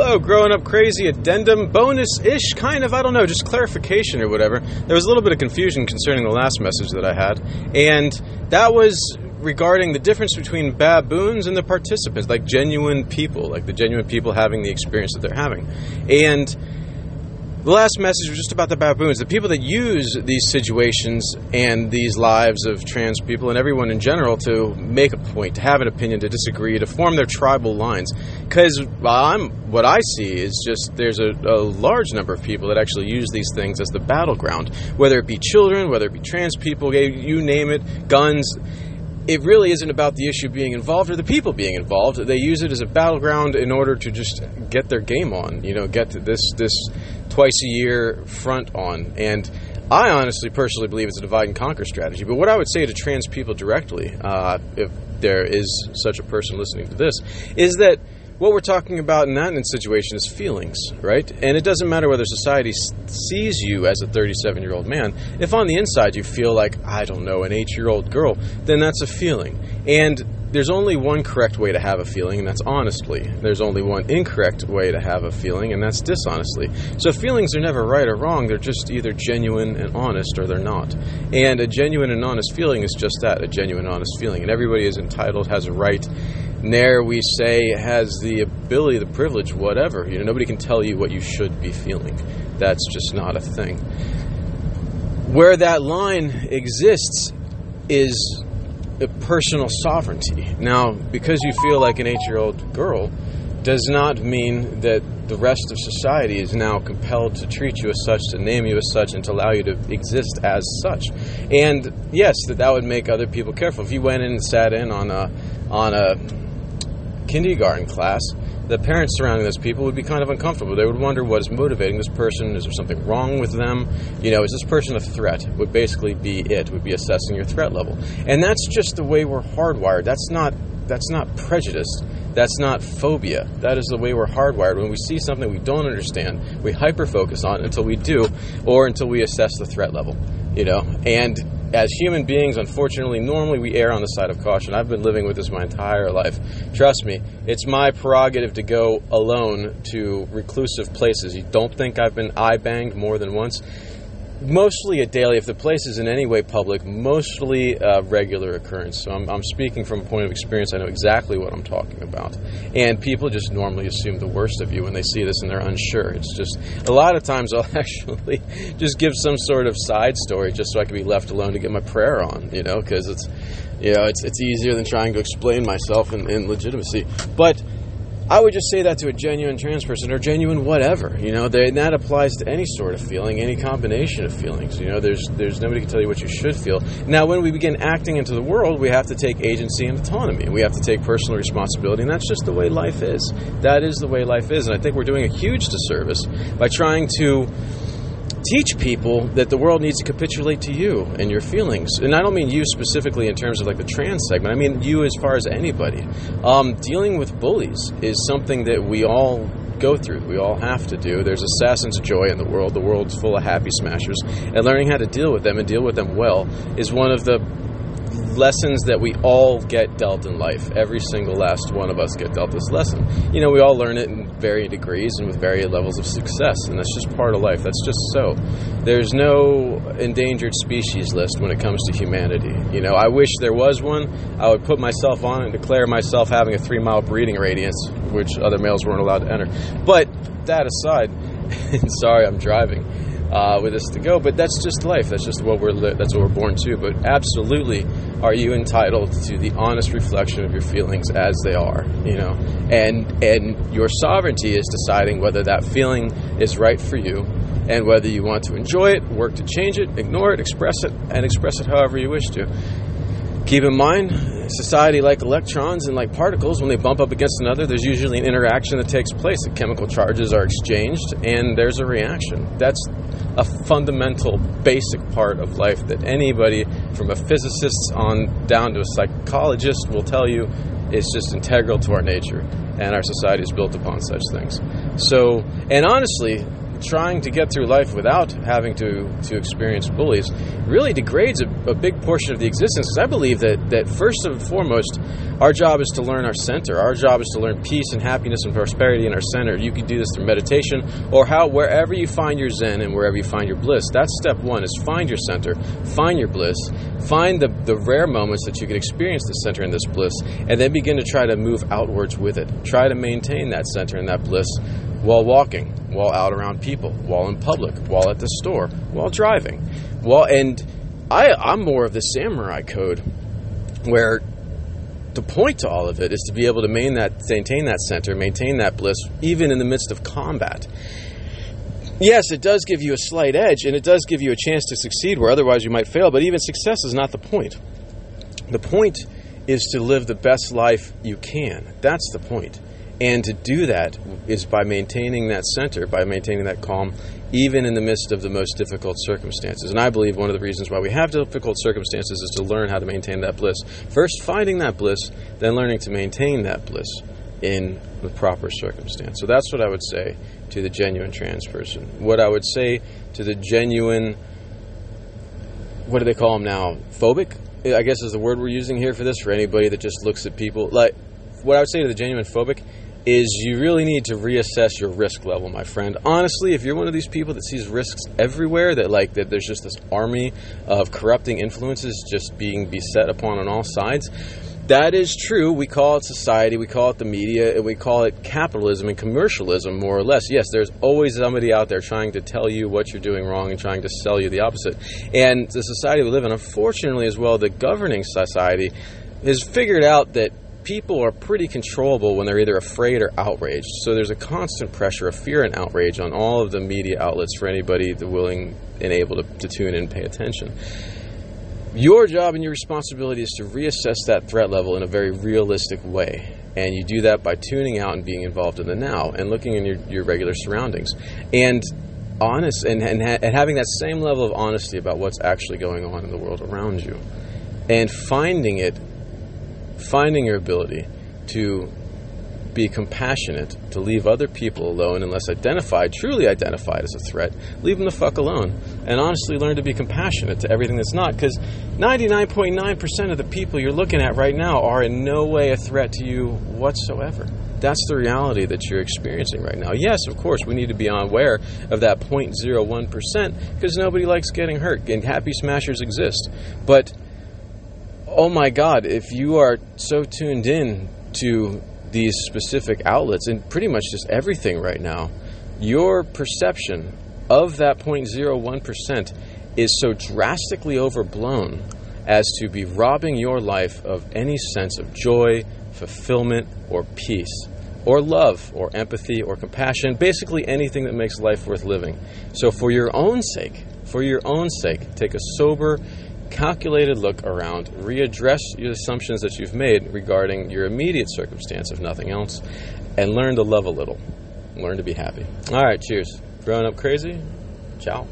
Hello, growing up crazy addendum, bonus ish, kind of, I don't know, just clarification or whatever. There was a little bit of confusion concerning the last message that I had, and that was regarding the difference between baboons and the participants, like genuine people, like the genuine people having the experience that they're having. And the last message was just about the baboons, the people that use these situations and these lives of trans people and everyone in general to make a point, to have an opinion, to disagree, to form their tribal lines. Because I'm what I see is just there's a, a large number of people that actually use these things as the battleground, whether it be children, whether it be trans people, you name it, guns it really isn't about the issue being involved or the people being involved. They use it as a battleground in order to just get their game on, you know, get this this twice a year front on. And I honestly, personally believe it's a divide and conquer strategy. But what I would say to trans people directly, uh, if there is such a person listening to this, is that what we're talking about in that situation is feelings, right? And it doesn't matter whether society sees you as a 37 year old man. If on the inside you feel like, I don't know, an 8 year old girl, then that's a feeling. And there's only one correct way to have a feeling, and that's honestly. There's only one incorrect way to have a feeling, and that's dishonestly. So feelings are never right or wrong, they're just either genuine and honest or they're not. And a genuine and honest feeling is just that a genuine, honest feeling. And everybody is entitled, has a right Nair, we say, has the ability, the privilege, whatever. You know, nobody can tell you what you should be feeling. That's just not a thing. Where that line exists is a personal sovereignty. Now, because you feel like an eight year old girl, does not mean that the rest of society is now compelled to treat you as such, to name you as such, and to allow you to exist as such. And yes, that that would make other people careful. If you went in and sat in on a on a kindergarten class, the parents surrounding those people would be kind of uncomfortable. They would wonder what is motivating this person. Is there something wrong with them? You know, is this person a threat? Would basically be it. Would be assessing your threat level. And that's just the way we're hardwired. That's not that's not prejudice. That's not phobia. That is the way we're hardwired. When we see something we don't understand, we hyper focus on it until we do, or until we assess the threat level. You know, and as human beings, unfortunately, normally we err on the side of caution. I've been living with this my entire life. Trust me, it's my prerogative to go alone to reclusive places. You don't think I've been eye banged more than once? Mostly a daily, if the place is in any way public, mostly a regular occurrence. So I'm, I'm, speaking from a point of experience. I know exactly what I'm talking about. And people just normally assume the worst of you when they see this and they're unsure. It's just, a lot of times I'll actually just give some sort of side story just so I can be left alone to get my prayer on, you know, because it's, you know, it's, it's easier than trying to explain myself in, in legitimacy. But, I would just say that to a genuine trans person or genuine whatever. You know, they, that applies to any sort of feeling, any combination of feelings. You know, there's there's nobody can tell you what you should feel. Now, when we begin acting into the world, we have to take agency and autonomy. We have to take personal responsibility, and that's just the way life is. That is the way life is, and I think we're doing a huge disservice by trying to teach people that the world needs to capitulate to you and your feelings. And I don't mean you specifically in terms of like the trans segment. I mean you as far as anybody. Um, dealing with bullies is something that we all go through. We all have to do. There's assassins of joy in the world. The world's full of happy smashers. And learning how to deal with them and deal with them well is one of the lessons that we all get dealt in life. Every single last one of us get dealt this lesson. You know, we all learn it in varying degrees and with varying levels of success, and that's just part of life. That's just so. There's no endangered species list when it comes to humanity. You know, I wish there was one. I would put myself on and declare myself having a three mile breeding radius, which other males weren't allowed to enter. But that aside, sorry, I'm driving uh, with us to go. But that's just life. That's just what we're li- that's what we're born to. But absolutely, are you entitled to the honest reflection of your feelings as they are? You know, and and your sovereignty is deciding whether that feeling is right for you. And whether you want to enjoy it, work to change it, ignore it, express it, and express it however you wish to. Keep in mind, society like electrons and like particles, when they bump up against another, there's usually an interaction that takes place. The chemical charges are exchanged and there's a reaction. That's a fundamental, basic part of life that anybody, from a physicist on down to a psychologist, will tell you is just integral to our nature. And our society is built upon such things. So, and honestly, trying to get through life without having to, to experience bullies really degrades a, a big portion of the existence. Because I believe that, that first and foremost, our job is to learn our center. Our job is to learn peace and happiness and prosperity in our center. You can do this through meditation or how wherever you find your zen and wherever you find your bliss. That's step one is find your center, find your bliss, find the, the rare moments that you can experience the center and this bliss, and then begin to try to move outwards with it. Try to maintain that center and that bliss while walking, while out around people, while in public, while at the store, while driving. While and I, I'm more of the samurai code where the point to all of it is to be able to maintain that, maintain that center, maintain that bliss, even in the midst of combat. Yes, it does give you a slight edge, and it does give you a chance to succeed where otherwise you might fail, but even success is not the point. The point is to live the best life you can. That's the point. And to do that is by maintaining that center, by maintaining that calm, even in the midst of the most difficult circumstances. And I believe one of the reasons why we have difficult circumstances is to learn how to maintain that bliss. First, finding that bliss, then learning to maintain that bliss in the proper circumstance. So that's what I would say to the genuine trans person. What I would say to the genuine, what do they call them now? Phobic? I guess is the word we're using here for this, for anybody that just looks at people. Like, what I would say to the genuine phobic is you really need to reassess your risk level, my friend. Honestly, if you're one of these people that sees risks everywhere, that like that there's just this army of corrupting influences just being beset upon on all sides, that is true. We call it society, we call it the media, and we call it capitalism and commercialism, more or less. Yes, there's always somebody out there trying to tell you what you're doing wrong and trying to sell you the opposite. And the society we live in, unfortunately, as well, the governing society has figured out that people are pretty controllable when they're either afraid or outraged. So there's a constant pressure of fear and outrage on all of the media outlets for anybody willing and able to, to tune in and pay attention. Your job and your responsibility is to reassess that threat level in a very realistic way. And you do that by tuning out and being involved in the now and looking in your, your regular surroundings. And honest and, and, ha- and having that same level of honesty about what's actually going on in the world around you. And finding it finding your ability to be compassionate, to leave other people alone unless identified, truly identified as a threat, leave them the fuck alone. And honestly learn to be compassionate to everything that's not. Because 99.9% of the people you're looking at right now are in no way a threat to you whatsoever. That's the reality that you're experiencing right now. Yes, of course, we need to be aware of that 0.01% because nobody likes getting hurt, and happy smashers exist. But oh my God, if you are so tuned in to these specific outlets and pretty much just everything right now, your perception of that 0.01% is so drastically overblown as to be robbing your life of any sense of joy, fulfillment, or peace, or love, or empathy, or compassion, basically anything that makes life worth living. So, for your own sake, for your own sake, take a sober, calculated look around, readdress your assumptions that you've made regarding your immediate circumstance, if nothing else, and learn to love a little. Learn to be happy. All right, cheers. Growing up crazy? Ciao.